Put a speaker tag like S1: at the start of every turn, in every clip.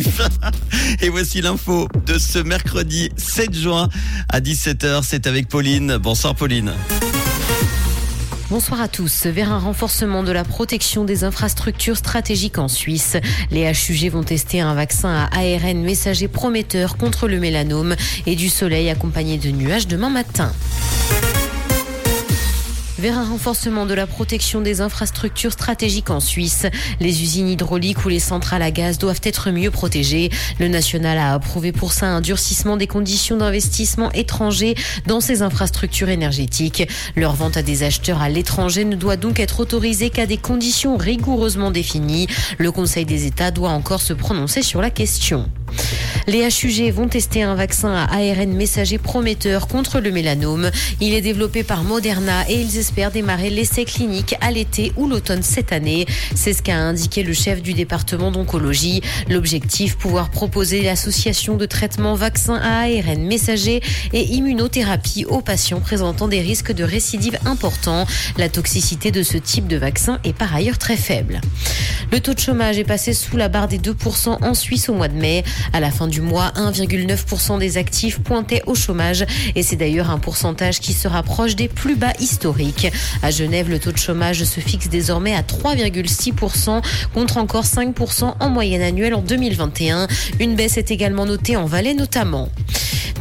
S1: Et voici l'info de ce mercredi 7 juin à 17h. C'est avec Pauline. Bonsoir Pauline.
S2: Bonsoir à tous. Vers un renforcement de la protection des infrastructures stratégiques en Suisse, les HUG vont tester un vaccin à ARN messager prometteur contre le mélanome et du soleil accompagné de nuages demain matin vers un renforcement de la protection des infrastructures stratégiques en Suisse. Les usines hydrauliques ou les centrales à gaz doivent être mieux protégées. Le national a approuvé pour ça un durcissement des conditions d'investissement étrangers dans ces infrastructures énergétiques. Leur vente à des acheteurs à l'étranger ne doit donc être autorisée qu'à des conditions rigoureusement définies. Le Conseil des États doit encore se prononcer sur la question. Les HUG vont tester un vaccin à ARN messager prometteur contre le mélanome. Il est développé par Moderna et ils espèrent démarrer l'essai clinique à l'été ou l'automne cette année. C'est ce qu'a indiqué le chef du département d'oncologie. L'objectif, pouvoir proposer l'association de traitement vaccin à ARN messager et immunothérapie aux patients présentant des risques de récidive importants. La toxicité de ce type de vaccin est par ailleurs très faible. Le taux de chômage est passé sous la barre des 2% en Suisse au mois de mai. À la fin mois, 1,9% des actifs pointaient au chômage et c'est d'ailleurs un pourcentage qui se rapproche des plus bas historiques. À Genève, le taux de chômage se fixe désormais à 3,6% contre encore 5% en moyenne annuelle en 2021. Une baisse est également notée en Valais notamment.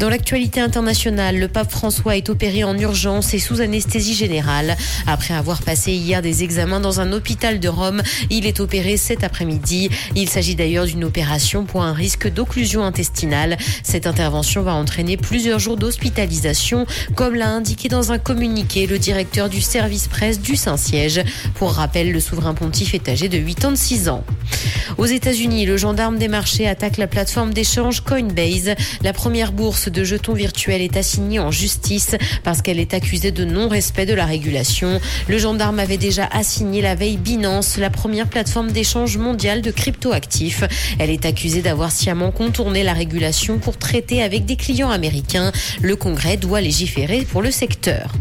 S2: Dans l'actualité internationale, le pape François est opéré en urgence et sous anesthésie générale. Après avoir passé hier des examens dans un hôpital de Rome, il est opéré cet après-midi. Il s'agit d'ailleurs d'une opération pour un risque d'occlusion intestinale. Cette intervention va entraîner plusieurs jours d'hospitalisation, comme l'a indiqué dans un communiqué le directeur du service presse du Saint-Siège. Pour rappel, le souverain pontife est âgé de 86 ans. Aux États-Unis, le gendarme des marchés attaque la plateforme d'échange Coinbase. La première bourse de jetons virtuels est assignée en justice parce qu'elle est accusée de non-respect de la régulation. Le gendarme avait déjà assigné la veille Binance, la première plateforme d'échange mondiale de cryptoactifs. Elle est accusée d'avoir sciemment contourné la régulation pour traiter avec des clients américains. Le Congrès doit légiférer pour le secteur.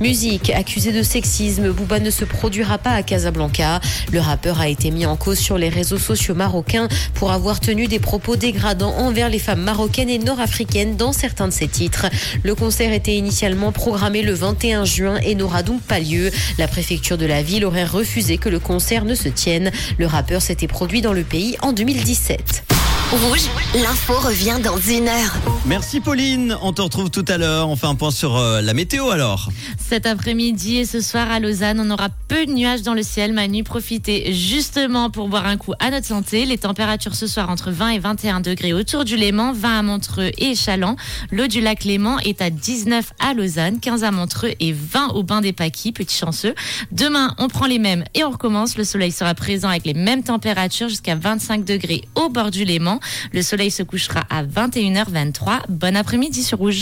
S2: Musique, accusé de sexisme, Bouba ne se produira pas à Casablanca. Le rappeur a été mis en cause sur les réseaux sociaux marocains pour avoir tenu des propos dégradants envers les femmes marocaines et nord-africaines dans certains de ses titres. Le concert était initialement programmé le 21 juin et n'aura donc pas lieu. La préfecture de la ville aurait refusé que le concert ne se tienne. Le rappeur s'était produit dans le pays en 2017.
S3: Rouge, l'info revient dans une heure.
S1: Merci Pauline, on te retrouve tout à l'heure. On fait un point sur euh, la météo alors.
S4: Cet après-midi et ce soir à Lausanne, on aura peu de nuages dans le ciel. Manu, profitez justement pour boire un coup à notre santé. Les températures ce soir entre 20 et 21 degrés autour du Léman, 20 à Montreux et Chaland. L'eau du lac Léman est à 19 à Lausanne, 15 à Montreux et 20 au bain des Paquis, petit chanceux. Demain, on prend les mêmes et on recommence. Le soleil sera présent avec les mêmes températures jusqu'à 25 degrés au bord du Léman. Le soleil se couchera à 21h23. Bon après-midi sur Rouge.